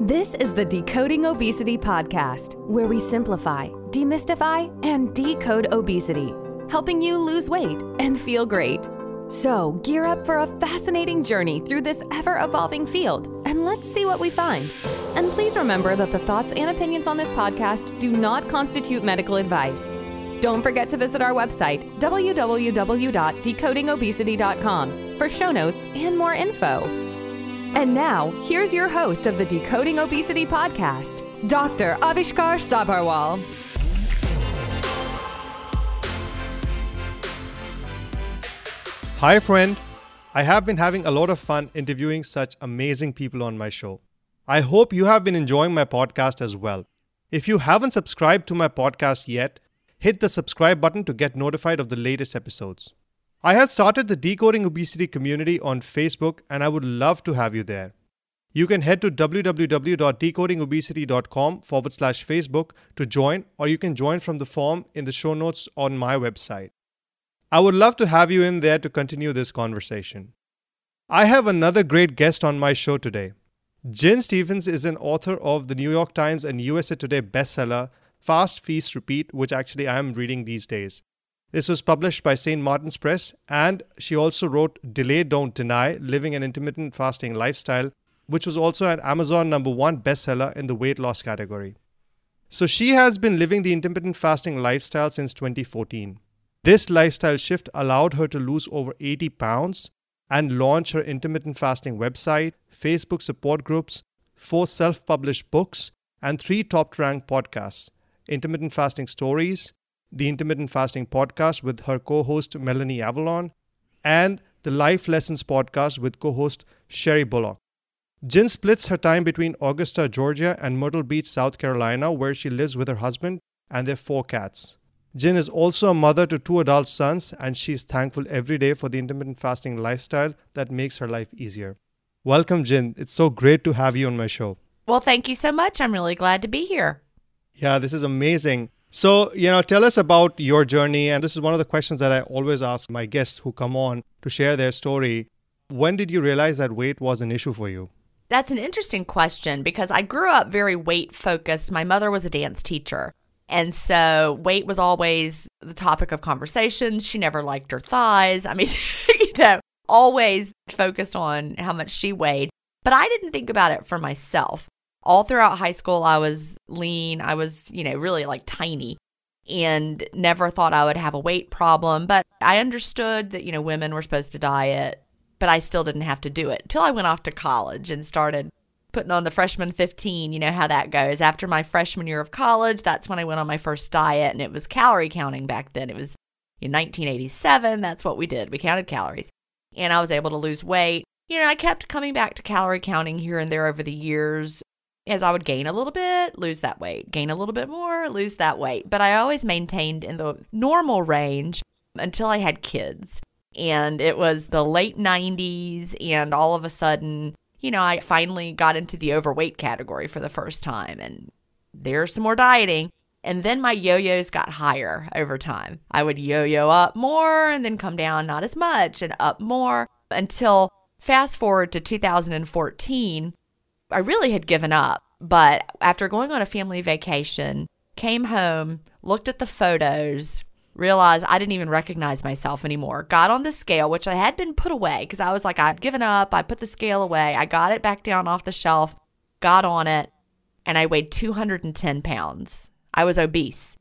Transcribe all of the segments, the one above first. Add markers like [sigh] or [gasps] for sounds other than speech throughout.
This is the Decoding Obesity Podcast, where we simplify, demystify, and decode obesity, helping you lose weight and feel great. So, gear up for a fascinating journey through this ever evolving field, and let's see what we find. And please remember that the thoughts and opinions on this podcast do not constitute medical advice. Don't forget to visit our website, www.decodingobesity.com, for show notes and more info. And now, here's your host of the Decoding Obesity podcast, Dr. Avishkar Sabharwal. Hi, friend. I have been having a lot of fun interviewing such amazing people on my show. I hope you have been enjoying my podcast as well. If you haven't subscribed to my podcast yet, hit the subscribe button to get notified of the latest episodes. I have started the Decoding Obesity community on Facebook and I would love to have you there. You can head to www.decodingobesity.com forward slash Facebook to join, or you can join from the form in the show notes on my website. I would love to have you in there to continue this conversation. I have another great guest on my show today. Gin Stephens is an author of the New York Times and USA Today bestseller Fast Feast Repeat, which actually I am reading these days. This was published by St. Martin's Press, and she also wrote Delay Don't Deny Living an Intermittent Fasting Lifestyle, which was also an Amazon number one bestseller in the weight loss category. So she has been living the intermittent fasting lifestyle since 2014. This lifestyle shift allowed her to lose over 80 pounds and launch her intermittent fasting website, Facebook support groups, four self published books, and three top ranked podcasts Intermittent Fasting Stories, the Intermittent Fasting Podcast with her co host Melanie Avalon, and the Life Lessons Podcast with co host Sheri Bullock. Gin splits her time between Augusta, Georgia, and Myrtle Beach, South Carolina, where she lives with her husband and their four cats. Gin is also a mother to two adult sons, and she is thankful every day for the intermittent fasting lifestyle that makes her life easier. Welcome, Gin. It's so great to have you on my show. Well, thank you so much. I'm really glad to be here. Yeah, this is amazing. So, you know, tell us about your journey. And this is one of the questions that I always ask my guests who come on to share their story. When did you realize that weight was an issue for you? That's an interesting question because I grew up very weight focused. My mother was a dance teacher. And so weight was always the topic of conversation. She never liked her thighs. I mean, [laughs] you know, always focused on how much she weighed. But I didn't think about it for myself. All throughout high school, I was lean. I was, you know, really like tiny and never thought I would have a weight problem. But I understood that, you know, women were supposed to diet, but I still didn't have to do it until I went off to college and started putting on the freshman 15. You know how that goes. After my freshman year of college, that's when I went on my first diet, and it was calorie counting back then. It was in 1987. That's what we did. We counted calories. And I was able to lose weight. You know, I kept coming back to calorie counting here and there over the years as I would gain a little bit, lose that weight, gain a little bit more, lose that weight. But I always maintained in the normal range until I had kids. And it was the late 90s, and all of a sudden, you know, I finally got into the overweight category for the first time. And there's some more dieting. And then my yo yo's got higher over time. I would yo yo up more and then come down not as much and up more until fast forward to 2014. I really had given up. But after going on a family vacation, came home, looked at the photos, realized I didn't even recognize myself anymore. Got on the scale, which I had been put away because I was like, I'd given up. I put the scale away. I got it back down off the shelf, got on it, and I weighed 210 pounds. I was obese.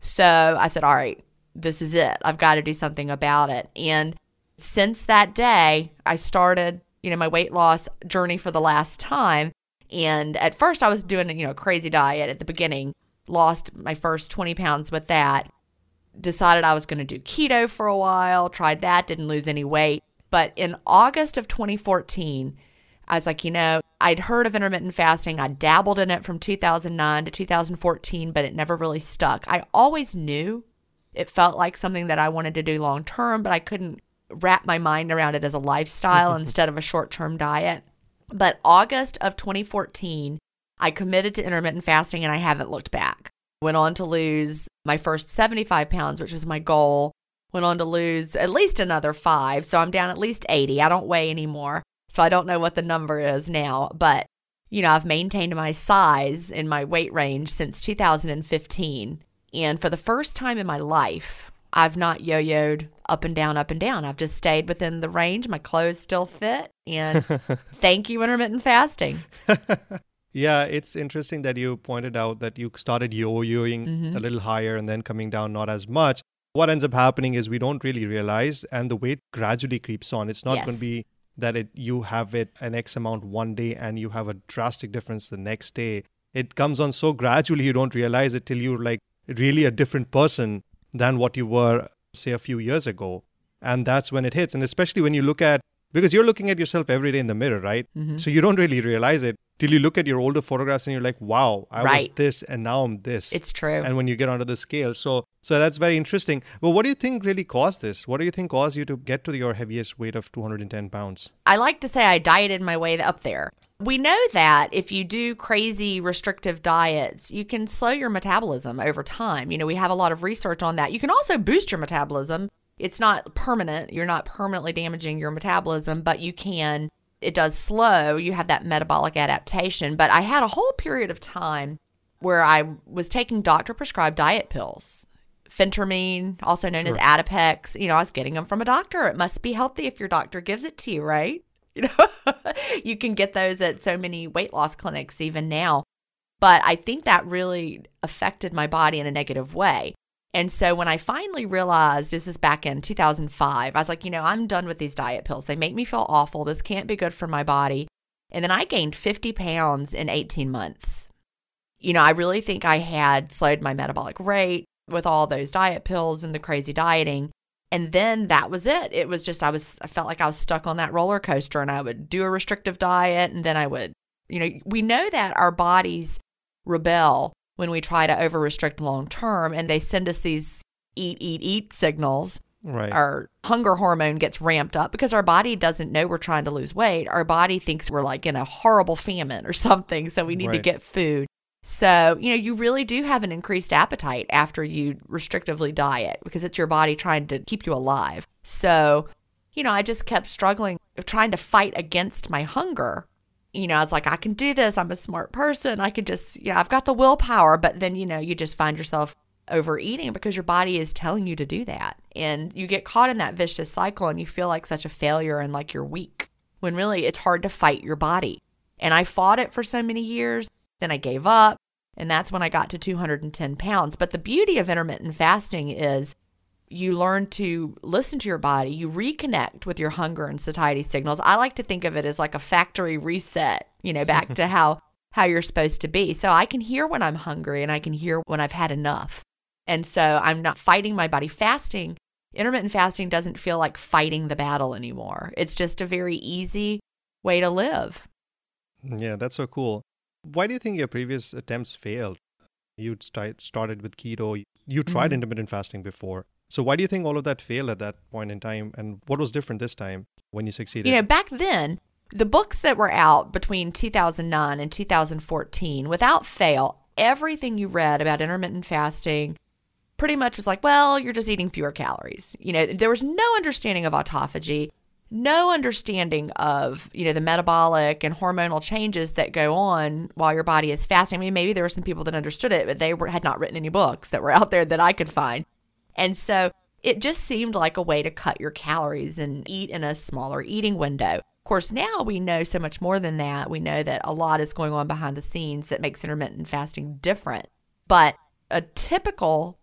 So I said, All right, this is it. I've got to do something about it. And since that day, I started, you know, my weight loss journey for the last time. And at first, I was doing, you know, a crazy diet at the beginning, lost my first 20 pounds with that decided I was going to do keto for a while, tried that, didn't lose any weight. But in August of 2014, I was like, you know, I'd heard of intermittent fasting. I dabbled in it from 2009 to 2014, but it never really stuck. I always knew it felt like something that I wanted to do long term, but I couldn't wrap my mind around it as a lifestyle [laughs] instead of a short term diet. But August of 2014, I committed to intermittent fasting and I haven't looked back. Went on to lose my first 75 pounds, which was my goal. Went on to lose at least another five. So I'm down at least 80. I don't weigh anymore. So I don't know what the number is now. But you know, I've maintained my size in my weight range since 2015. And for the first time in my life, I've not yo yoed up and down, up and down. I've just stayed within the range. My clothes still fit. And [laughs] thank you, intermittent fasting. [laughs] yeah, it's interesting that you pointed out that you started yo yoing Mm-hmm. a little higher and then coming down not as much. What ends up happening is we don't really realize, and the weight gradually creeps on. It's not Yes. going to be that it you have it an X amount one day and you have a drastic difference the next day. It comes on so gradually you don't realize it till you're like really a different person than what you were, say, a few years ago. And that's when it hits. And especially when you look at, because you're looking at yourself every day in the mirror, right? Mm-hmm. So you don't really realize it till you look at your older photographs and you're like, wow, I was this and now I'm this. It's true. and when you get onto the scale. So so that's very interesting. But what do you think really caused this? What do you think caused you to get to your heaviest weight of 210 pounds? I like to say I dieted my way up there. We know that if you do crazy restrictive diets, you can slow your metabolism over time. You know, we have a lot of research on that. You can also boost your metabolism. It's not permanent. You're not permanently damaging your metabolism, but you can, it does slow. You have that metabolic adaptation. But I had a whole period of time where I was taking doctor prescribed diet pills. Phentermine, also known as Adipex. You know, I was getting them from a doctor. It must be healthy if your doctor gives it to you, right? You know, [laughs] you can get those at so many weight loss clinics even now. But I think that really affected my body in a negative way. And so when I finally realized this is back in 2005, I was like, you know, I'm done with these diet pills. They make me feel awful. This can't be good for my body. And then I gained 50 pounds in 18 months. You know, I really think I had slowed my metabolic rate with all those diet pills and the crazy dieting. And then that was it. It was just, I was, I felt like I was stuck on that roller coaster and I would do a restrictive diet and then I would, you know, we know that our bodies rebel when we try to over restrict long term and they send us these eat, eat, eat signals. Right. Our hunger hormone gets ramped up because our body doesn't know we're trying to lose weight. Our body thinks we're like in a horrible famine or [laughs] something. So we need to get food. So, you know, you really do have an increased appetite after you restrictively diet because it's your body trying to keep you alive. So, you know, I just kept struggling, trying to fight against my hunger. You know, I was like, I can do this. I'm a smart person. I could just, you know, I've got the willpower. But then, you know, you just find yourself overeating because your body is telling you to do that. And you get caught in that vicious cycle and you feel like such a failure and like you're weak when really it's hard to fight your body. And I fought it for so many years. Then I gave up. And that's when I got to 210 pounds. But the beauty of intermittent fasting is you learn to listen to your body, you reconnect with your hunger and satiety signals. I like to think of it as like a factory reset, you know, back to [laughs] how how you're supposed to be. So I can hear when I'm hungry and I can hear when I've had enough. And so I'm not fighting my body fasting. Intermittent fasting doesn't feel like fighting the battle anymore. It's just a very easy way to live. Yeah, that's so cool. Why do you think your previous attempts failed? You st- started with keto. You tried Mm-hmm. intermittent fasting before. So why do you think all of that failed at that point in time? And what was different this time when you succeeded? You know, back then, the books that were out between 2009 and 2014, without fail, everything you read about intermittent fasting pretty much was like, well, you're just eating fewer calories. You know, there was no understanding of autophagy, no understanding of, you know, the metabolic and hormonal changes that go on while your body is fasting. I mean, maybe there were some people that understood it, but they were, had not written any books that were out there that I could find. And so it just seemed like a way to cut your calories and eat in a smaller eating window. Of course, now we know so much more than that. We know that a lot is going on behind the scenes that makes intermittent fasting different. But a typical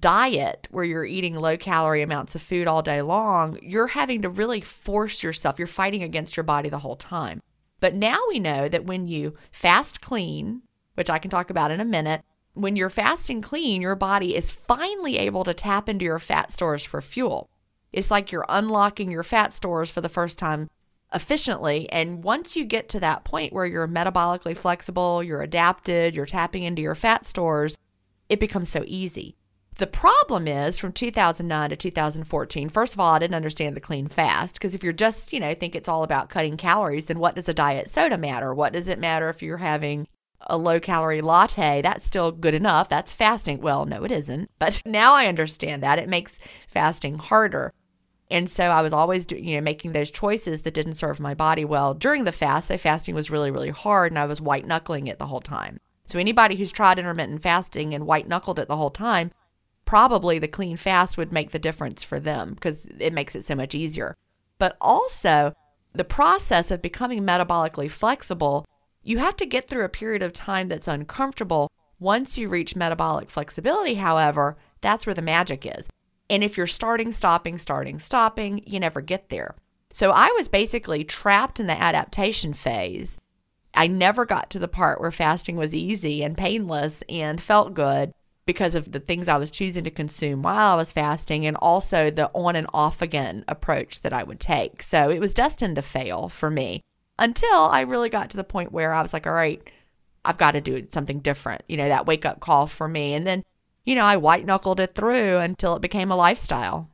diet where you're eating low calorie amounts of food all day long, you're having to really force yourself. You're fighting against your body the whole time. But now we know that when you fast clean, which I can talk about in a minute, when you're fasting clean, your body is finally able to tap into your fat stores for fuel. It's like you're unlocking your fat stores for the first time efficiently. And once you get to that point where you're metabolically flexible, you're adapted, you're tapping into your fat stores, it becomes so easy. The problem is from 2009 to 2014, first of all, I didn't understand the clean fast because if you're just, you know, think it's all about cutting calories, then what does a diet soda matter? What does it matter if you're having a low calorie latte? That's still good enough. That's fasting. Well, no, it isn't. But [laughs] now I understand that. It makes fasting harder. And so I was always, do, you know, making those choices that didn't serve my body well during the fast. So fasting was really, really hard, and I was white knuckling it the whole time. So anybody who's tried intermittent fasting and white knuckled it the whole time, probably the clean fast would make the difference for them because it makes it so much easier. But also, the process of becoming metabolically flexible, you have to get through a period of time that's uncomfortable. Once you reach metabolic flexibility, however, that's where the magic is. And if you're starting, stopping, starting, stopping, you never get there. So I was basically trapped in the adaptation phase. I never got to the part where fasting was easy and painless and felt good because of the things I was choosing to consume while I was fasting and also the on and off again approach that I would take. So it was destined to fail for me until I really got to the point where I was like, all right, I've got to do something different. You know, that wake up call for me. And then you know, I white knuckled it through until it became a lifestyle.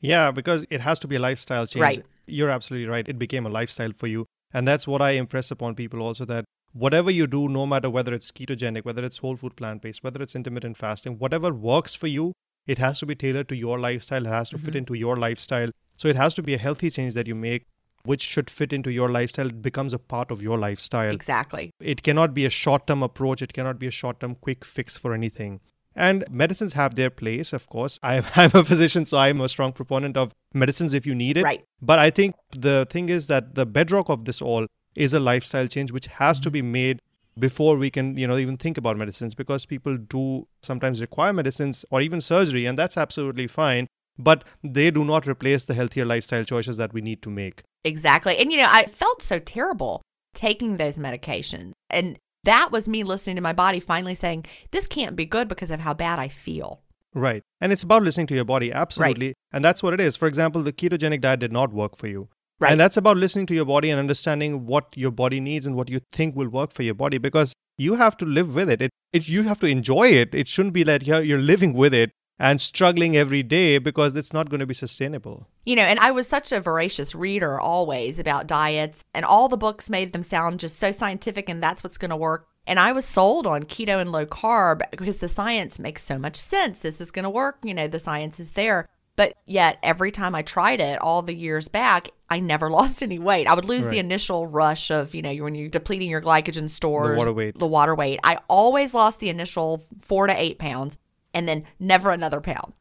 Yeah, because it has to be a lifestyle change. Right. You're absolutely right. It became a lifestyle for you. And that's what I impress upon people also that whatever you do, no matter whether it's ketogenic, whether it's whole food plant based, whether it's intermittent fasting, whatever works for you, it has to be tailored to your lifestyle. It has to mm-hmm. fit into your lifestyle. So it has to be a healthy change that you make, which should fit into your lifestyle. It becomes a part of your lifestyle. Exactly. It cannot be a short term approach. It cannot be a short term quick fix for anything. And medicines have their place, of course. [laughs] I, am a physician, so I'm a strong proponent of medicines if you need it. Right. But I think the thing is that the bedrock of this all is a lifestyle change which has to mm-hmm. be made before we can you know even think about medicines because people do sometimes require medicines or even surgery and that's absolutely fine but they do not replace the healthier lifestyle choices that we need to make exactly and you know i felt so terrible taking those medications and that was me listening to my body finally saying, this can't be good because of how bad I feel. Right. And it's about listening to your body, absolutely. Right. And that's what it is. For example, the ketogenic diet did not work for you. Right. And that's about listening to your body and understanding what your body needs and what you think will work for your body because you have to live with it. it, it you have to enjoy it. It shouldn't be that you're, you're living with it and struggling every day because it's not going to be sustainable. You know, and I was such a voracious reader always about diets, and all the books made them sound just so scientific and that's what's going to work. And I was sold on keto and low carb because the science makes so much sense. This is going to work. You know, the science is there. But yet, every time I tried it all the years back, I never [laughs] lost any weight. I would lose right. the initial rush of, you know, when you're depleting your glycogen stores, the water weight. The water weight. I always lost the initial four to eight pounds and then never another pound.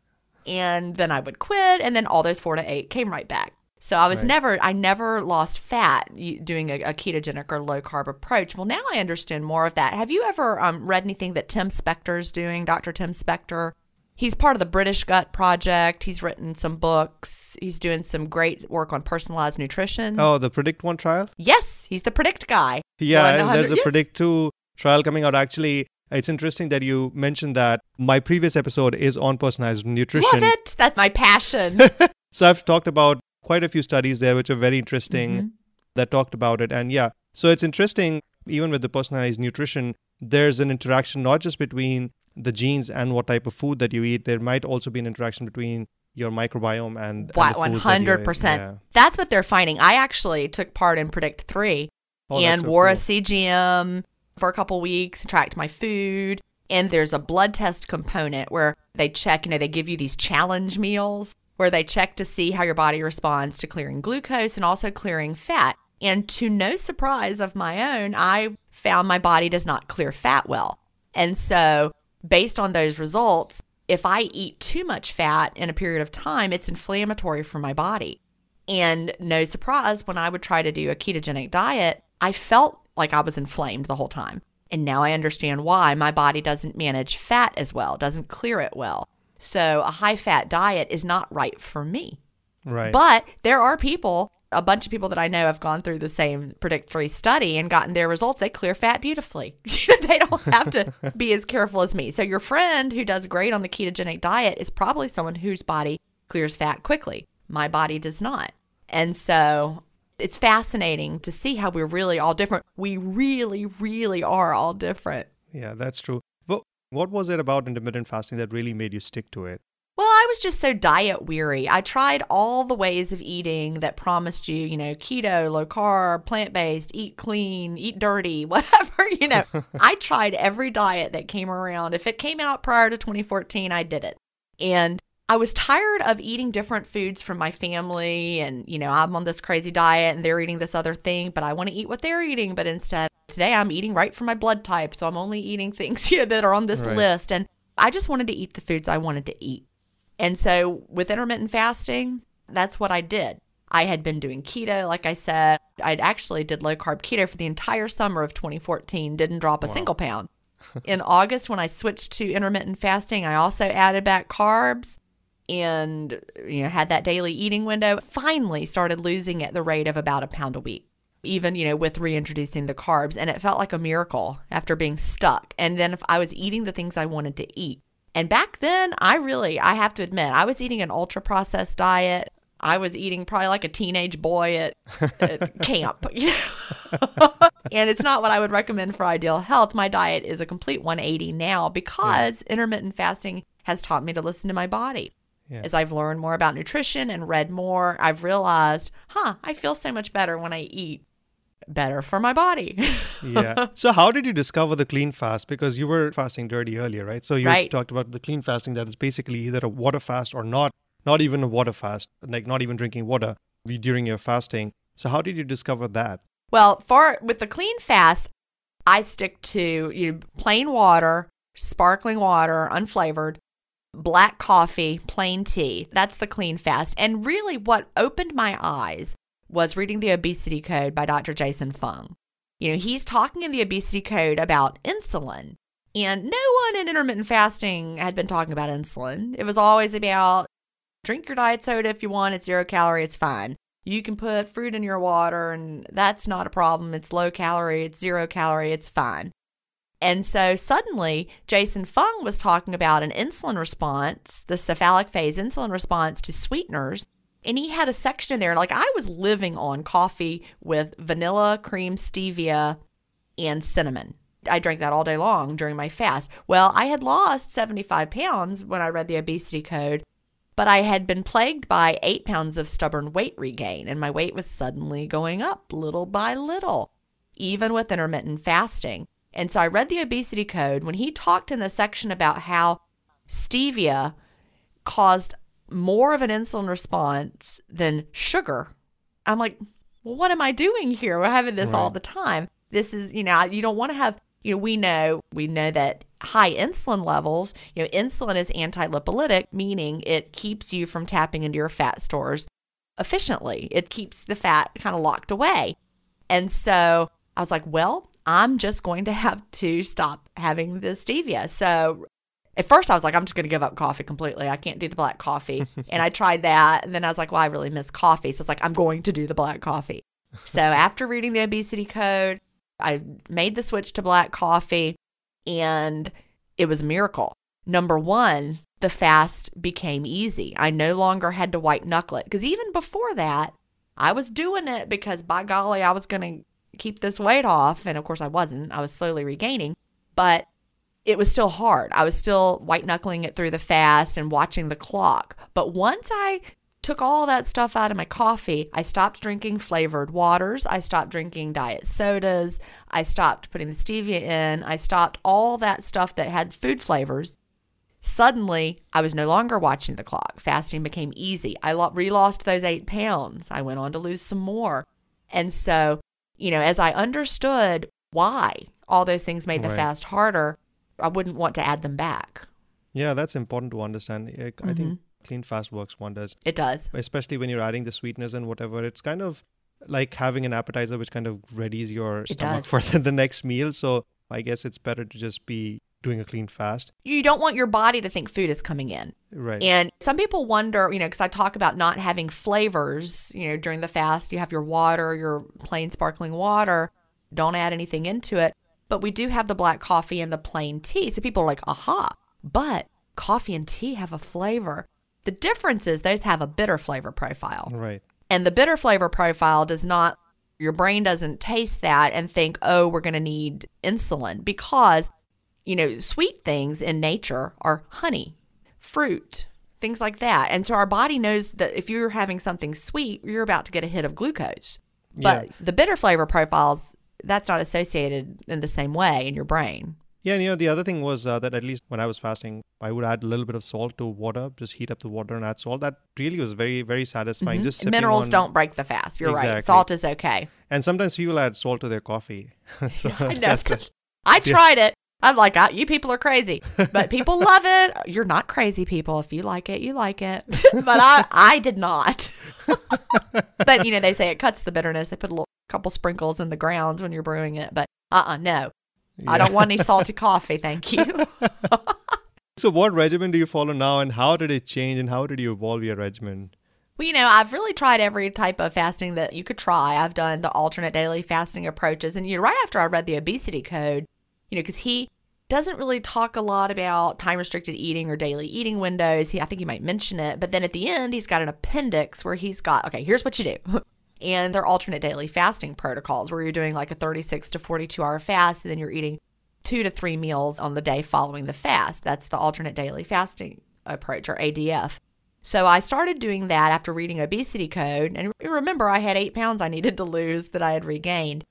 And then I would quit, and then all those four to eight came right back. So I was right. never, I never lost fat doing a, a, ketogenic or low carb approach. Well, now I understand more of that. Have you ever um, read anything that Tim Spector's doing, Dr. Tim Spector? He's part of the British Gut Project. He's written some books. He's doing some great work on personalized nutrition. Oh, the Predict One trial? Yes, he's the Predict guy. Yeah, there's a yes. Predict Two trial coming out. Actually, it's interesting that you mentioned that my previous episode is on personalized nutrition. Love it. That's my passion. [laughs] so I've talked about quite a few studies there which are very interesting mm-hmm. that talked about it. And yeah, so it's interesting, even with the personalized nutrition, there's an interaction not just between the genes and what type of food that you eat, there might also be an interaction between your microbiome and, one hundred percent. That's what they're finding. I actually took part in Predict Three oh, and so wore cool. a CGM for a couple weeks, tracked my food. And there's a blood test component where they check, you know, they give you these challenge meals where they check to see how your body responds to clearing glucose and also clearing fat. And to no surprise of my own, I found my body does not clear fat well. And so, based on those results, if I eat too much fat in a period of time, it's inflammatory for my body. And no surprise, when I would try to do a ketogenic diet, I felt like I was inflamed the whole time. And now I understand why my body doesn't manage fat as well, doesn't clear it well. So a high fat diet is not right for me. Right. But there are people, a bunch of people that I know have gone through the same Predict 3 study and gotten their results. They clear fat beautifully. [laughs] they don't have to [laughs] be as careful as me. So your friend who does great on the ketogenic diet is probably someone whose body clears fat quickly. My body does not. And so it's fascinating to see how we're really all different. We really, really are all different. Yeah, that's true. But what was it about intermittent fasting that really made you stick to it? Well, I was just so diet weary. I tried all the ways of eating that promised you, you know, keto, low carb, plant based, eat clean, eat dirty, [laughs] whatever, you know. [laughs] I tried every diet that came around. If it came out prior to 2014, I did it. And I was tired of eating different foods from my family. And, you know, I'm on this crazy diet and they're eating this other thing, but I want to eat what they're eating. But instead, today I'm eating right for my blood type. So I'm only eating [laughs] things you know, that are on this Right. list. And I just wanted to eat the foods I wanted to eat. And so with intermittent fasting, that's what I did. I had been doing keto, like I said. I'd actually did low carb keto for the entire summer of 2014, didn't drop a single pound. [laughs] In August, when I switched to intermittent fasting, I also added back carbs and you know had that daily eating window. Finally started losing at the rate of about a pound a week. Even, you know, with reintroducing the carbs. And it felt like a miracle after being stuck. And then if I was eating the things I wanted to eat. And back then, I really, I have to admit, I was eating an ultra processed diet. I was eating probably like a teenage boy at, at [laughs] camp. [laughs] you know? and it's not what I would recommend for ideal health. My diet is a complete 180 now because intermittent fasting has taught me to listen to my body. Yeah. As I've learned more about nutrition and read more, I've realized, huh, I feel so much better when I eat better for my body. yeah. [laughs] So how did you discover the clean fast? Because you were fasting dirty earlier, right? So you Right. talked about the clean fasting that is basically either a water fast or not, not even a water fast, like not even drinking water during your fasting. So how did you discover that? Well, for with the clean fast, I stick to you know, plain water, sparkling water, unflavored, black coffee, plain tea. That's the clean fast. And really what opened my eyes was reading the obesity code by Dr. Jason Fung. You know, he's talking in the obesity code about insulin. And no one in intermittent fasting had been talking about insulin. It was always about drink your diet soda if you want, it's zero calorie, it's fine. You can put fruit in your water, and that's not a problem. It's low calorie, it's zero calorie, it's fine. And so suddenly, Jason Fung was talking about an insulin response, the cephalic phase insulin response to sweeteners. And he had a section there, like I was living on coffee with vanilla, cream, stevia, and cinnamon. I drank that all day long during my fast. Well, I had lost 75 pounds when I read the obesity code, but I had been plagued by eight pounds of stubborn weight regain, and my weight was suddenly going up little by little, even with intermittent fasting. And so I read the obesity code when he talked in the section about how stevia caused more of an insulin response than sugar. I'm like, well, what am I doing here? We're having this all the time. This is, you know, you don't want to have, you know, we know, we know that high insulin levels, you know, insulin is anti-lipolytic, meaning it keeps you from tapping into your fat stores efficiently. It keeps the fat kind of locked away. And so I was like, well, I'm just going to have to stop having the stevia. So at first I was like, I'm just going to give up coffee completely. I can't do the black coffee. [laughs] and I tried that. And then I was like, well, I really miss coffee. So it's like, I'm going to do the black coffee. so [laughs] after reading the obesity code, I made the switch to black coffee and it was a miracle. Number one, the fast became easy. I no longer had to white knuckle it because even before that, I was doing it because by golly, I was going to keep this weight off. And of course, I wasn't. I was slowly regaining, but it was still hard. I was still white knuckling it through the fast and watching the clock. But once I took all that stuff out of my coffee, I stopped drinking flavored waters. I stopped drinking diet sodas. I stopped putting the stevia in. I stopped all that stuff that had food flavors. Suddenly, I was no longer watching the clock. Fasting became easy. I lo- relost those eight pounds. I went on to lose some more. And so, you know, as I understood why all those things made the Right. fast harder, I wouldn't want to add them back. Yeah, that's important to understand. I, I Mm-hmm. think clean fast works wonders, It does. especially when you're adding the sweetness and whatever. It's kind of like having an appetizer which kind of readies your It stomach does. for the, the next meal. So I guess it's better to just be doing a clean fast. You don't want your body to think food is coming in. Right. And some people wonder, you know, because I talk about not having flavors, you know, during the fast. You have your water, your plain sparkling water. Don't add anything into it. But we do have the black coffee and the plain tea. So people are like, aha. But coffee and tea have a flavor. The difference is those have a bitter flavor profile. right. And the bitter flavor profile does not, your brain doesn't taste that and think, oh, we're going to need insulin because, you know, sweet things in nature are honey, fruit, things like that. And so our body knows that if you're having something sweet, you're about to get a hit of glucose. But Yeah. the bitter flavor profiles, that's not associated in the same way in your brain. Yeah, and you know, the other thing was uh, that at least when I was fasting, I would add a little bit of salt to water, just heat up the water and add salt. That really was very, very satisfying. Just Mm-hmm. Minerals on- don't break the fast. You're right. Salt is okay. And sometimes people add salt to their coffee. [laughs] [laughs] so I [laughs] know. it. I tried it. I'm like, "Ah, you people are crazy, but people love it. You're not crazy people. If you like it, you like it. but I, I did not. but you know, they say it cuts the bitterness. They put a little couple sprinkles in the grounds when you're brewing it. But uh, uh no, I don't want any salty [laughs] coffee. Thank you. [laughs] So, what regimen do you follow now, and how did it change, and how did you evolve your regimen? Well, you know, I've really tried every type of fasting that you could try. I've done the alternate daily fasting approaches. And you know, right after I read the obesity code, you know, because he doesn't really talk a lot about time restricted eating or daily eating windows. He, I think he might mention it. But then at the end, he's got an appendix where he's got, okay, here's what you do. [laughs] and they're alternate daily fasting protocols where you're doing like a 36 to 42 hour fast and then you're eating two to three meals on the day following the fast. That's the alternate daily fasting approach or ADF. So I started doing that after reading Obesity Code. And remember, I had eight pounds I needed to lose that I had regained.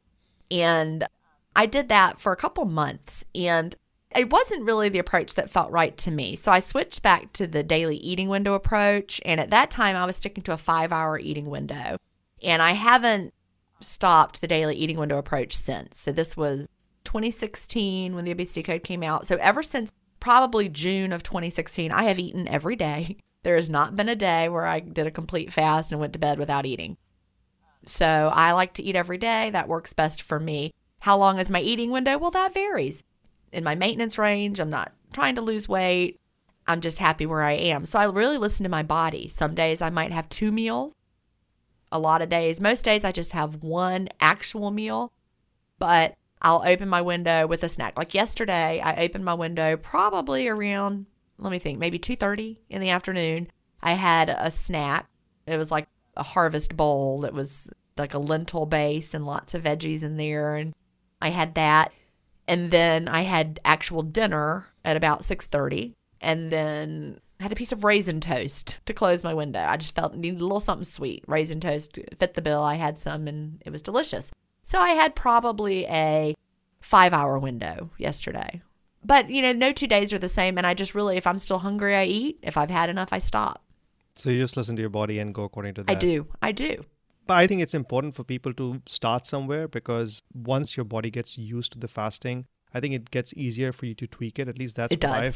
And I did that for a couple months. And it wasn't really the approach that felt right to me. So I switched back to the daily eating window approach. And at that time, I was sticking to a five hour eating window. And I haven't stopped the daily eating window approach since. So this was 2016 when the obesity code came out. So ever since probably June of 2016, I have eaten every day. [laughs] There has not been a day where I did a complete fast and went to bed without eating. So I like to eat every day. That works best for me. How long is my eating window? Well, that varies. In my maintenance range, I'm not trying to lose weight. I'm just happy where I am. So I really listen to my body. Some days I might have two meals. A lot of days, most days I just have one actual meal, but I'll open my window with a snack. Like yesterday, I opened my window probably around let me think, maybe 2:30 in the afternoon. I had a snack. It was like a harvest bowl. It was like a lentil base and lots of veggies in there and I had that. And then I had actual dinner at about 6:30 and then I had a piece of raisin toast to close my window. I just felt needed a little something sweet. Raisin toast fit the bill. I had some and it was delicious. So I had probably a 5-hour window yesterday. But, you know, no two days are the same and I just really if I'm still hungry I eat. If I've had enough I stop. So, you just listen to your body and go according to that. I do. I do. But I think it's important for people to start somewhere because once your body gets used to the fasting, I think it gets easier for you to tweak it. At least that's It what I does.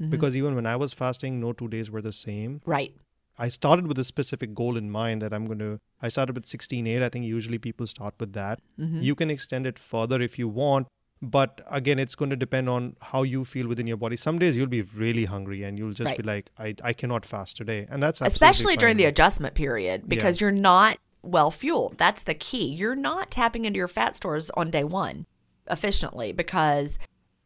Mm-hmm. Because even when I was fasting, no two days were the same. Right. I started with a specific goal in mind that I'm going to. I started with 16.8. I think usually people start with that. Mm-hmm. You can extend it further if you want. But again, it's going to depend on how you feel within your body. Some days you'll be really hungry and you'll just Right. be like, I, I cannot fast today. And that's especially during the adjustment period because you're not well fueled. That's the key. You're not tapping into your fat stores on day one efficiently because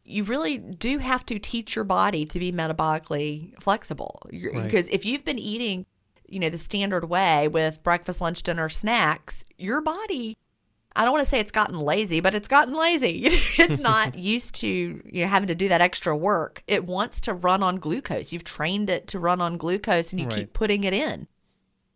you really do have to teach your body to be metabolically flexible. Right. Because if you've been eating, you know, the standard way with breakfast, lunch, dinner, snacks, your body I don't want to say it's gotten lazy, but it's gotten lazy. [laughs] it's not [laughs] used to you know having to do that extra work. It wants to run on glucose. You've trained it to run on glucose and you Right. keep putting it in.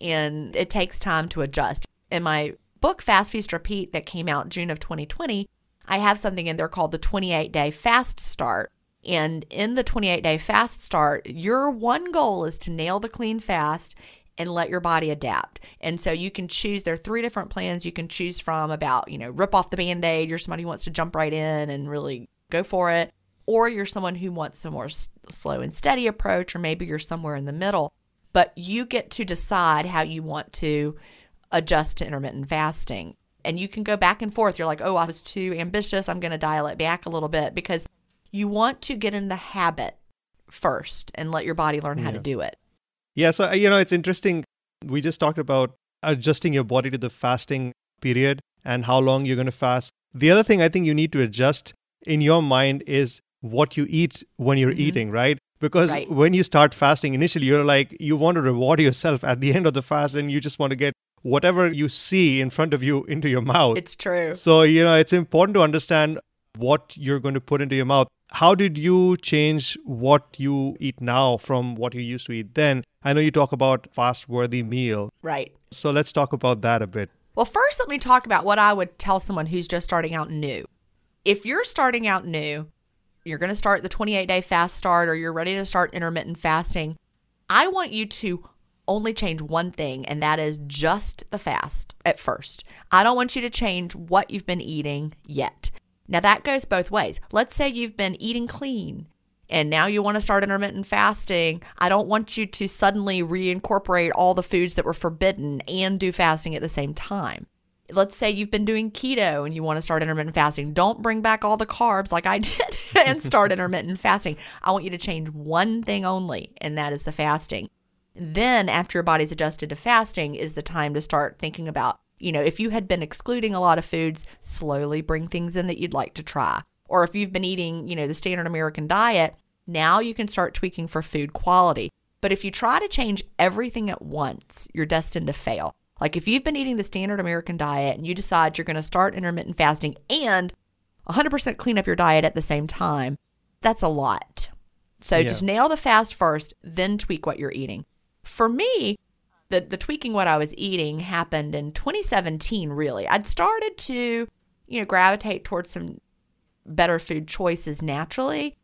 And it takes time to adjust. In my book Fast Feast Repeat that came out June of 2020, I have something in there called the 28 day fast start. And in the 28 day fast start, your one goal is to nail the clean fast and let your body adapt. And so you can choose, there are three different plans you can choose from about, you know, rip off the band aid. You're somebody who wants to jump right in and really go for it. Or you're someone who wants a more s- slow and steady approach, or maybe you're somewhere in the middle. But you get to decide how you want to adjust to intermittent fasting. And you can go back and forth. You're like, oh, I was too ambitious. I'm going to dial it back a little bit because you want to get in the habit first and let your body learn how to do it. Yeah, so uh, you know, it's interesting. We just talked about adjusting your body to the fasting period and how long you're going to fast. The other thing I think you need to adjust in your mind is what you eat when you're Mhm. eating, right? Because Right. when you start fasting, initially you're like, you want to reward yourself at the end of the fast and you just want to get whatever you see in front of you into your mouth. It's true. So, you know, it's important to understand what you're going to put into your mouth. How did you change what you eat now from what you used to eat then? I know you talk about fast worthy meal. Right. So let's talk about that a bit. Well, first, let me talk about what I would tell someone who's just starting out new. If you're starting out new, you're going to start the 28 day fast start or you're ready to start intermittent fasting, I want you to only change one thing, and that is just the fast at first. I don't want you to change what you've been eating yet. Now, that goes both ways. Let's say you've been eating clean and now you want to start intermittent fasting. I don't want you to suddenly reincorporate all the foods that were forbidden and do fasting at the same time. Let's say you've been doing keto and you want to start intermittent fasting. Don't bring back all the carbs like I [laughs] did and start intermittent fasting. I want you to change one thing only, and that is the fasting. Then, after your body's adjusted to fasting, is the time to start thinking about, you know, if you had been excluding a lot of foods, slowly bring things in that you'd like to try. Or if you've been eating, you know, the standard American diet, now you can start tweaking for food quality. But if you try to change everything at once, you're destined to fail. Like if you've been eating the standard American diet and you decide you're going to start intermittent fasting and 100% clean up your diet at the same time, that's a lot. So Yeah. just nail the fast first, then tweak what you're eating. For me, the, the tweaking what I was eating happened in 2017, really. I'd started to, you know, gravitate towards some better food choices naturally.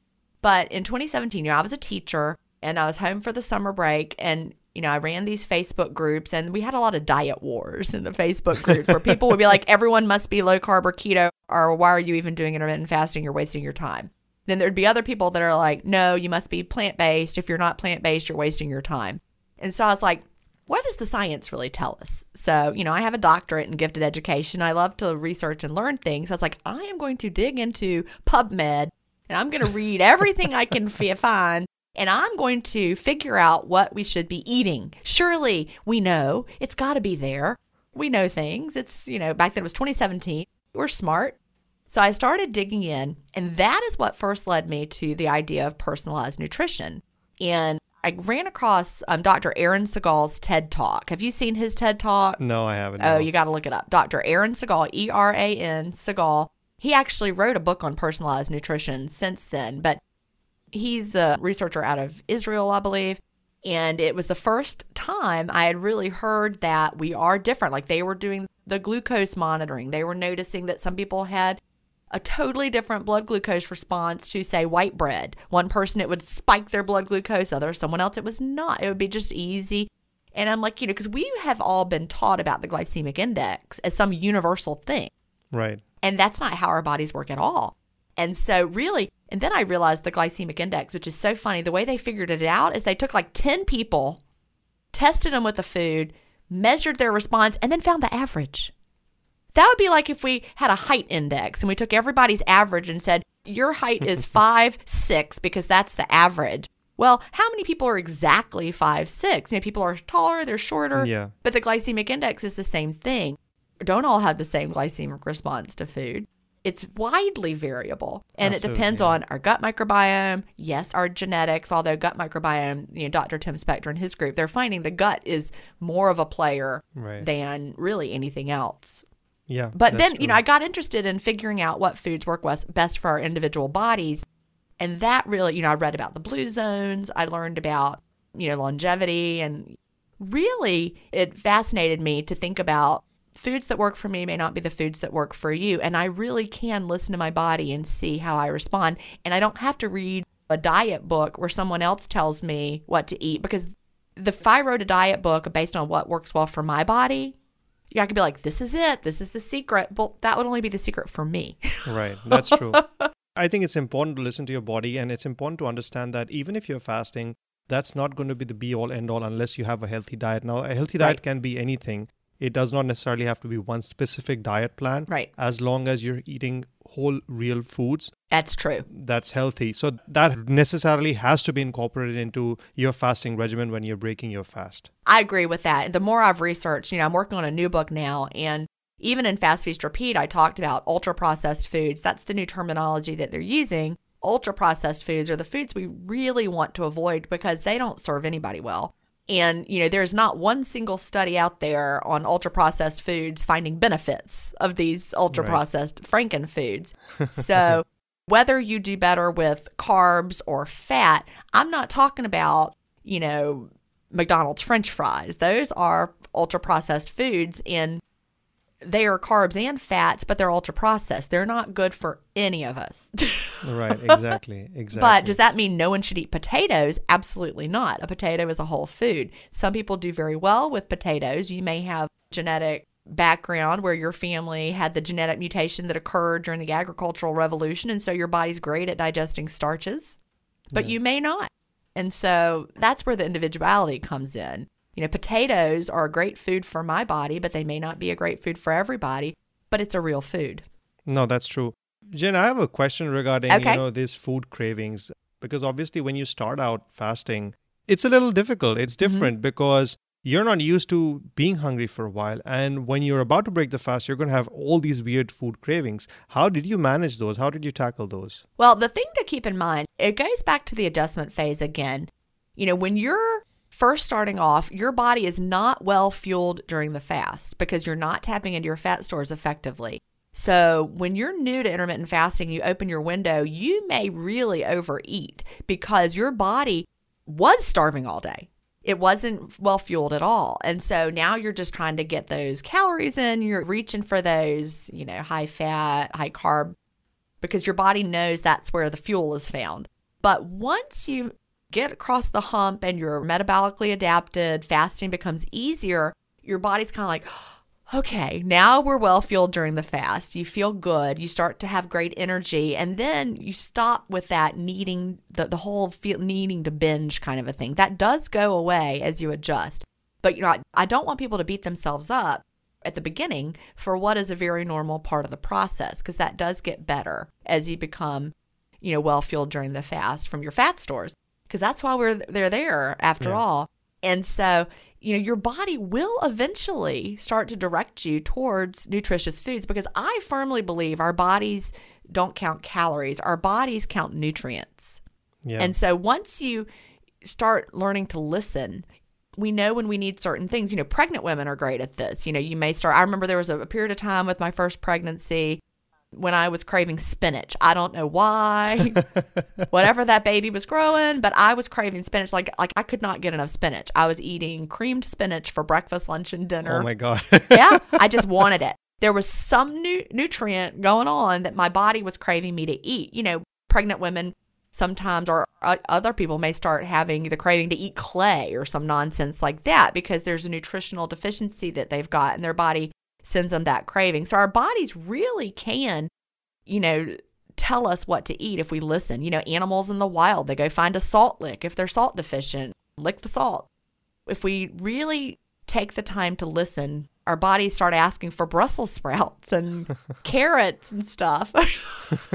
But in 2017, you know, I was a teacher and I was home for the summer break and you know, I ran these Facebook groups and we had a lot of diet wars in the Facebook groups where people would be like, [laughs] everyone must be low carb or keto, or why are you even doing intermittent fasting? You're wasting your time. Then there'd be other people that are like, no, you must be plant based. If you're not plant based, you're wasting your time. And so I was like, what does the science really tell us? So, you know, I have a doctorate in gifted education. I love to research and learn things. I was like, I am going to dig into PubMed and I'm going to read everything I can find and I'm going to figure out what we should be eating. Surely we know it's got to be there. We know things. It's, you know, back then it was 2017. We're smart. So I started digging in, and that is what first led me to the idea of personalized nutrition. And I ran across um, Dr. Eran Segal's TED Talk. Have you seen his TED Talk? No, I haven't. Oh, no. you got to look it up. Dr. Eran Segal, E R A N Segal. He actually wrote a book on personalized nutrition since then, but he's a researcher out of Israel, I believe. And it was the first time I had really heard that we are different. Like they were doing the glucose monitoring, they were noticing that some people had a totally different blood glucose response to say white bread. One person it would spike their blood glucose, other someone else it was not. It would be just easy. And I'm like, you know, because we have all been taught about the glycemic index as some universal thing. Right. And that's not how our bodies work at all. And so, really, and then I realized the glycemic index, which is so funny. The way they figured it out is they took like 10 people, tested them with the food, measured their response, and then found the average. That would be like if we had a height index and we took everybody's average and said, your height is [laughs] five six because that's the average. Well, how many people are exactly five six? You know, people are taller, they're shorter. Yeah. But the glycemic index is the same thing. Don't all have the same glycemic response to food. It's widely variable and it depends yeah. on our gut microbiome, yes, our genetics, although gut microbiome, you know, Dr. Tim Spector and his group, they're finding the gut is more of a player Right. than really anything else. Yeah. But then, you know. I got interested in figuring out what foods work best for our individual bodies. And that really, you know, I read about the blue zones. I learned about, you know, longevity. And really, it fascinated me to think about foods that work for me may not be the foods that work for you. And I really can listen to my body and see how I respond. And I don't have to read a diet book where someone else tells me what to eat because the if I wrote a diet book based on what works well for my body, I could be like, this is it. This is the secret. But that would only be the secret for me. Right. That's true. [laughs] I think it's important to listen to your body and it's important to understand that even if you're fasting, that's not going to be the be all end all unless you have a healthy diet. Now, a healthy diet Right. can be anything. It does not necessarily have to be one specific diet plan. Right. As long as you're eating whole, real foods That's true. that's healthy. So that necessarily has to be incorporated into your fasting regimen when you're breaking your fast. I agree with that. The more I've researched, you know, I'm working on a new book now. And even in Fast Feast Repeat, I talked about ultra processed foods. That's the new terminology that they're using. Ultra processed foods are the foods we really want to avoid because they don't serve anybody well. And, you know, there's not one single study out there on ultra processed foods finding benefits of these ultra processed Franken foods. So, [laughs] whether you do better with carbs or fat, I'm not talking about, you know, McDonald's french fries. Those are ultra processed foods and they are carbs and fats, but they're ultra processed. They're not good for any of us. [laughs] right, exactly. Exactly. But does that mean no one should eat potatoes? Absolutely not. A potato is a whole food. Some people do very well with potatoes. You may have genetic background where your family had the genetic mutation that occurred during the agricultural revolution and so your body's great at digesting starches but yeah. you may not and so that's where the individuality comes in you know potatoes are a great food for my body but they may not be a great food for everybody but it's a real food no that's true Gin i have a question regarding okay. you know these food cravings because obviously when you start out fasting it's a little difficult it's mm-hmm. different mm-hmm. because you're not used to being hungry for a while. And when you're about to break the fast, you're going to have all these weird food cravings. How did you manage those? How did you tackle those? Well, the thing to keep in mind, it goes back to the adjustment phase again. You know, when you're first starting off, your body is not well fueled during the fast because you're not tapping into your fat stores effectively. So, when you're new to intermittent fasting, you open your window, you may really overeat because your body was starving all day it wasn't well fueled at all. And so now you're just trying to get those calories in. You're reaching for those, you know, high fat, high carb, because your body knows that's where the fuel is found. But once you get across the hump and you're metabolically adapted, fasting becomes easier, your body's kind of like, [gasps] okay, now we're well fueled during the fast. You feel good. You start to have great energy. And then you stop with that needing, the, the whole feel, needing to binge kind of a thing. That does go away as you adjust. But, you know, I, I don't want people to beat themselves up at the beginning for what is a very normal part of the process because that does get better as you become, you know, well fueled during the fast from your fat stores because that's why we're they're there after yeah. all. And so you know, your body will eventually start to direct you towards nutritious foods because I firmly believe our bodies don't count calories, our bodies count nutrients. Yeah. And so once you start learning to listen, we know when we need certain things. You know, pregnant women are great at this. You know, you may start. I remember there was a, a period of time with my first pregnancy when I was craving spinach. I don't know why. [laughs] Whatever that baby was growing, but I was craving spinach like like I could not get enough spinach. I was eating creamed spinach for breakfast, lunch and dinner. Oh my god. [laughs] yeah, I just [laughs] wanted it. There was some nu- nutrient going on that my body was craving me to eat. You know, pregnant women sometimes or uh, other people may start having the craving to eat clay or some nonsense like that because there's a nutritional deficiency that they've got in their body sends them that craving. So our bodies really can, you know, tell us what to eat if we listen. You know, animals in the wild, they go find a salt lick if they're salt deficient, lick the salt. If we really take the time to listen, our bodies start asking for Brussels sprouts and [laughs] carrots and stuff. [laughs]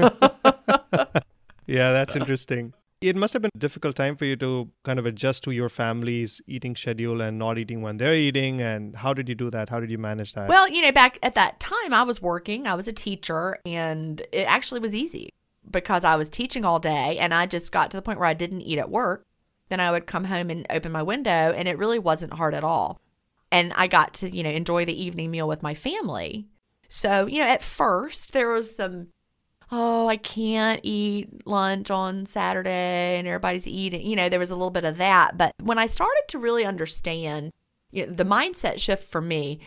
yeah, that's interesting. It must have been a difficult time for you to kind of adjust to your family's eating schedule and not eating when they're eating. And how did you do that? How did you manage that? Well, you know, back at that time, I was working, I was a teacher, and it actually was easy because I was teaching all day and I just got to the point where I didn't eat at work. Then I would come home and open my window, and it really wasn't hard at all. And I got to, you know, enjoy the evening meal with my family. So, you know, at first there was some oh, I can't eat lunch on Saturday and everybody's eating. You know, there was a little bit of that. But when I started to really understand, you know, the mindset shift for me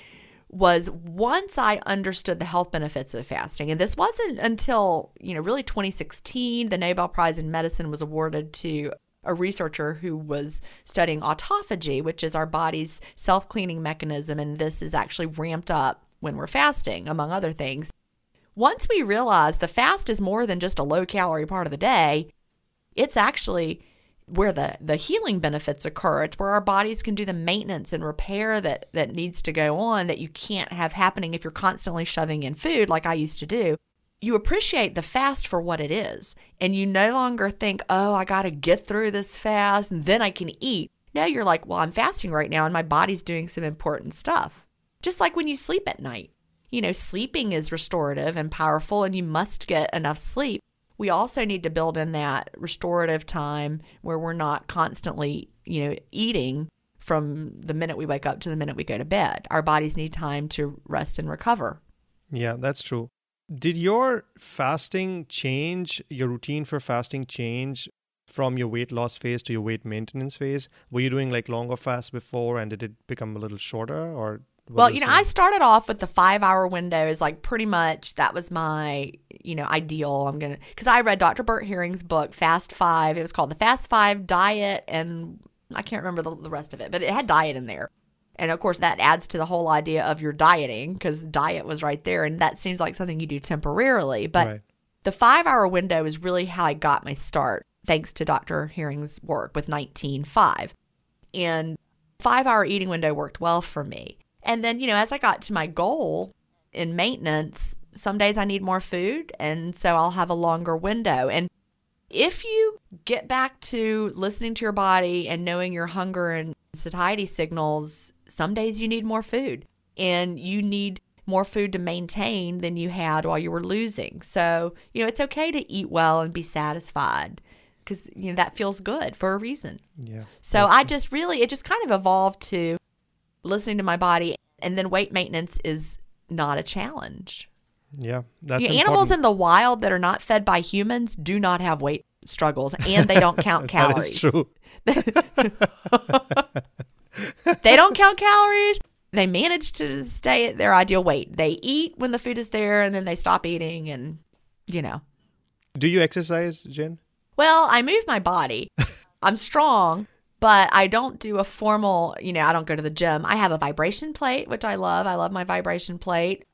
was once I understood the health benefits of fasting. And this wasn't until, you know, really 2016, the Nobel Prize in Medicine was awarded to a researcher who was studying autophagy, which is our body's self cleaning mechanism. And this is actually ramped up when we're fasting, among other things. Once we realize the fast is more than just a low calorie part of the day, it's actually where the, the healing benefits occur. It's where our bodies can do the maintenance and repair that, that needs to go on that you can't have happening if you're constantly shoving in food like I used to do. You appreciate the fast for what it is, and you no longer think, oh, I got to get through this fast and then I can eat. No, you're like, well, I'm fasting right now and my body's doing some important stuff. Just like when you sleep at night you know, sleeping is restorative and powerful, and you must get enough sleep. We also need to build in that restorative time where we're not constantly, you know, eating from the minute we wake up to the minute we go to bed. Our bodies need time to rest and recover. Yeah, that's true. Did your fasting change, your routine for fasting change from your weight loss phase to your weight maintenance phase? Were you doing like longer fasts before and did it become a little shorter or Well, you know? I started off with the five hour window is like pretty much that was my, you know, ideal. I'm going to, because I read Dr. Bert Herring's book, Fast Five. It was called The Fast Five Diet, and I can't remember the, the rest of it, but it had diet in there. And of course, that adds to the whole idea of your dieting because diet was right there. And that seems like something you do temporarily. But Right. the five hour window is really how I got my start, thanks to Dr. Herring's work with 19.5. And five hour eating window worked well for me. And then, you know, as I got to my goal in maintenance, some days I need more food. And so I'll have a longer window. And if you get back to listening to your body and knowing your hunger and satiety signals, some days you need more food and you need more food to maintain than you had while you were losing. So, you know, it's okay to eat well and be satisfied because, you know, that feels good for a reason. Yeah. So I just really, it just kind of evolved to listening to my body. And then weight maintenance is not a challenge. Yeah. That's You know, animals in the wild that are not fed by humans do not have weight struggles and they don't count [laughs] That calories. is true. [laughs] They don't count calories. They manage to stay at their ideal weight. They eat when the food is there and then they stop eating and, you know. Do you exercise, Gin? Well, I move my body. [laughs] I'm strong, but I don't do a formal, you know, I don't go to the gym. I have a vibration plate, which I love. I love my vibration plate.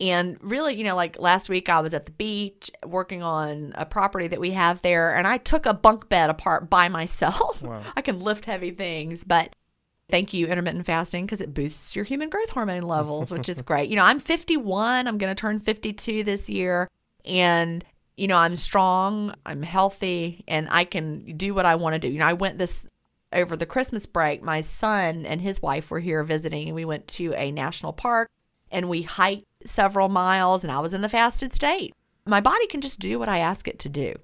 And really, you know, like last week I was at the beach working on a property that we have there and I took a bunk bed apart by myself. Wow. [laughs] I can lift heavy things, but thank you intermittent fasting because it boosts your human growth hormone levels, which is [laughs] great. You know, I'm 51, I'm going to turn 52 this year and you know, I'm strong, I'm healthy, and I can do what I want to do. You know, I went this over the Christmas break. My son and his wife were here visiting, and we went to a national park and we hiked several miles, and I was in the fasted state. My body can just do what I ask it to do.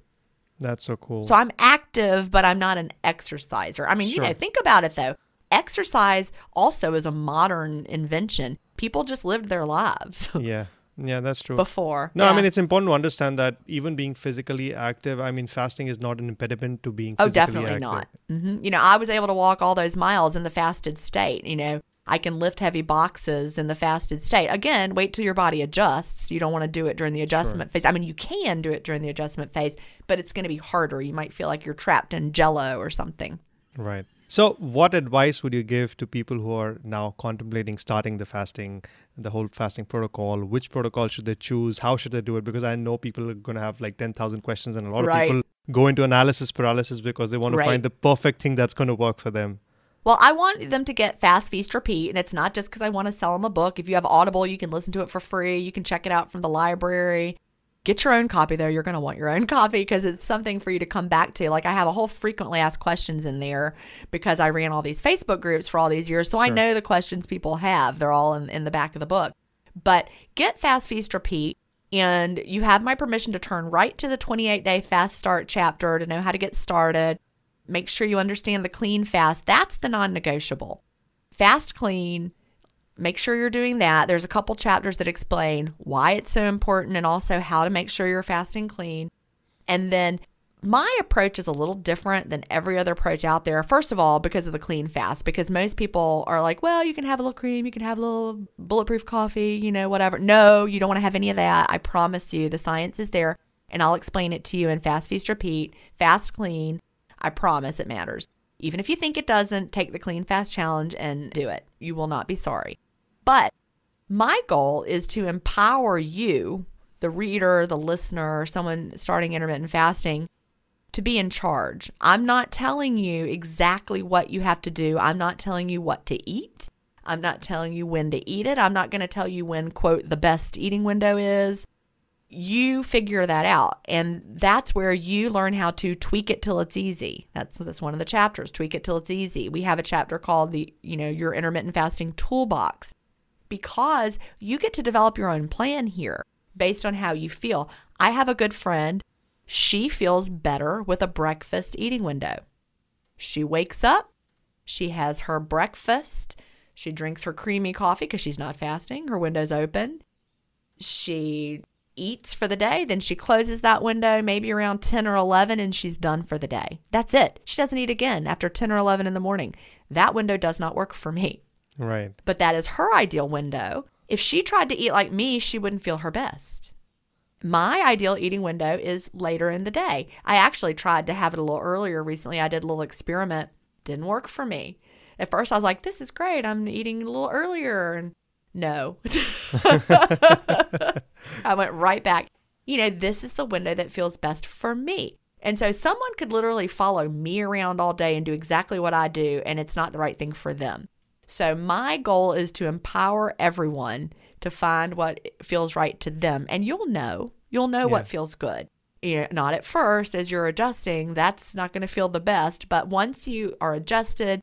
That's so cool. So I'm active, but I'm not an exerciser. I mean, you know, think about it though. Exercise also is a modern invention. People just lived their lives [laughs] yeah. Yeah, that's true. before. No, I mean it's important to understand that even being physically active, I mean fasting is not an impediment to being Oh, definitely active. not. hmm You know, I was able to walk all those miles in the fasted state. You know, I can lift heavy boxes in the fasted state. Again, wait till your body adjusts. You don't want to do it during the adjustment phase. I mean, you can do it during the adjustment phase, but it's going to be harder. You might feel like you're trapped in jello or something. Right. So, what advice would you give to people who are now contemplating starting the fasting, the whole fasting protocol? Which protocol should they choose? How should they do it? Because I know people are going to have like 10,000 questions, and a lot Right. of people go into analysis paralysis because they want to Right. find the perfect thing that's going to work for them. Well, I want them to get Fast Feast Repeat, and it's not just because I want to sell them a book. If you have Audible, you can listen to it for free. You can check it out from the library. Get your own copy, though. You're going to want your own [laughs] copy because it's something for you to come back to. Like, I have a whole frequently asked questions in there because I ran all these Facebook groups for all these years. So I know the questions people have. They're all in, in the back of the book. But get Fast Feast Repeat, and you have my permission to turn right to the 28 day fast start chapter to know how to get started. Make sure you understand the clean fast. That's the non negotiable. Fast clean. Make sure you're doing that. There's a couple chapters that explain why it's so important and also how to make sure you're fasting clean. And then my approach is a little different than every other approach out there. First of all, because of the clean fast, because most people are like, well, you can have a little cream, you can have a little bulletproof coffee, you know, whatever. No, you don't want to have any of that. I promise you, the science is there, and I'll explain it to you in Fast Feast Repeat, Fast Clean. I promise it matters. Even if you think it doesn't, take the Clean Fast Challenge and do it. You will not be sorry. But my goal is to empower you, the reader, the listener, someone starting intermittent fasting, to be in charge. I'm not telling you exactly what you have to do. I'm not telling you what to eat. I'm not telling you when to eat it. I'm not going to tell you when, quote, the best eating window is. You figure that out. And that's where you learn how to tweak it till it's easy. That's that's one of the chapters, tweak it till it's easy. We have a chapter called the, you know, your intermittent fasting toolbox because you get to develop your own plan here based on how you feel. I have a good friend. She feels better with a breakfast eating window. She wakes up, she has her breakfast, she drinks her creamy coffee because she's not fasting, her window's open. She eats for the day, then she closes that window maybe around 10 or 11 and she's done for the day. That's it. She doesn't eat again after 10 or 11 in the morning. That window does not work for me. Right. but that is her ideal window. If she tried to eat like me, she wouldn't feel her best. My ideal eating window is later in the day. I actually tried to have it a little earlier recently. I did a little experiment, didn't work for me. At first, I was like, this is great. I'm eating a little earlier. And no, [laughs] [laughs] [laughs] I went right back. You know, this is the window that feels best for me. And so someone could literally follow me around all day and do exactly what I do, and it's not the right thing for them. So, my goal is to empower everyone to find what feels right to them. And you'll know, you'll know Yeah. what feels good. You know, not at first as you're adjusting, that's not going to feel the best. But once you are adjusted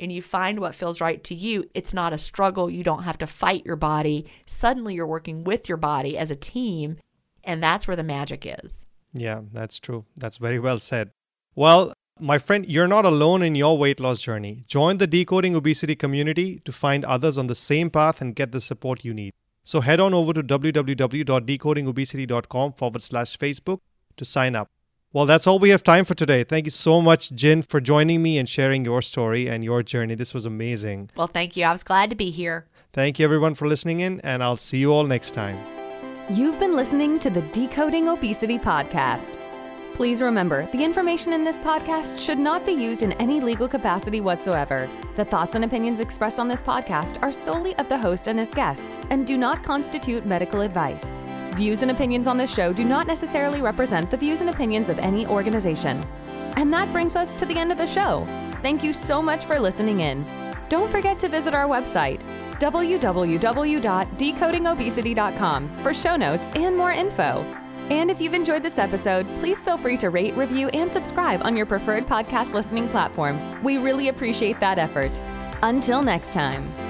and you find what feels right to you, it's not a struggle. You don't have to fight your body. Suddenly, you're working with your body as a team. And that's where the magic is. Yeah, that's true. That's very well said. Well, my friend, you're not alone in your weight loss journey. Join the Decoding Obesity community to find others on the same path and get the support you need. So head on over to www.decodingobesity.com forward slash Facebook to sign up. Well, that's all we have time for today. Thank you so much, Gin, for joining me and sharing your story and your journey. This was amazing. Well, thank you. I was glad to be here. Thank you, everyone, for listening in, and I'll see you all next time. You've been listening to the Decoding Obesity podcast. Please remember, the information in this podcast should not be used in any legal capacity whatsoever. The thoughts and opinions expressed on this podcast are solely of the host and his guests and do not constitute medical advice. Views and opinions on this show do not necessarily represent the views and opinions of any organization. And that brings us to the end of the show. Thank you so much for listening in. Don't forget to visit our website, www.decodingobesity.com, for show notes and more info. And if you've enjoyed this episode, please feel free to rate, review, and subscribe on your preferred podcast listening platform. We really appreciate that effort. Until next time.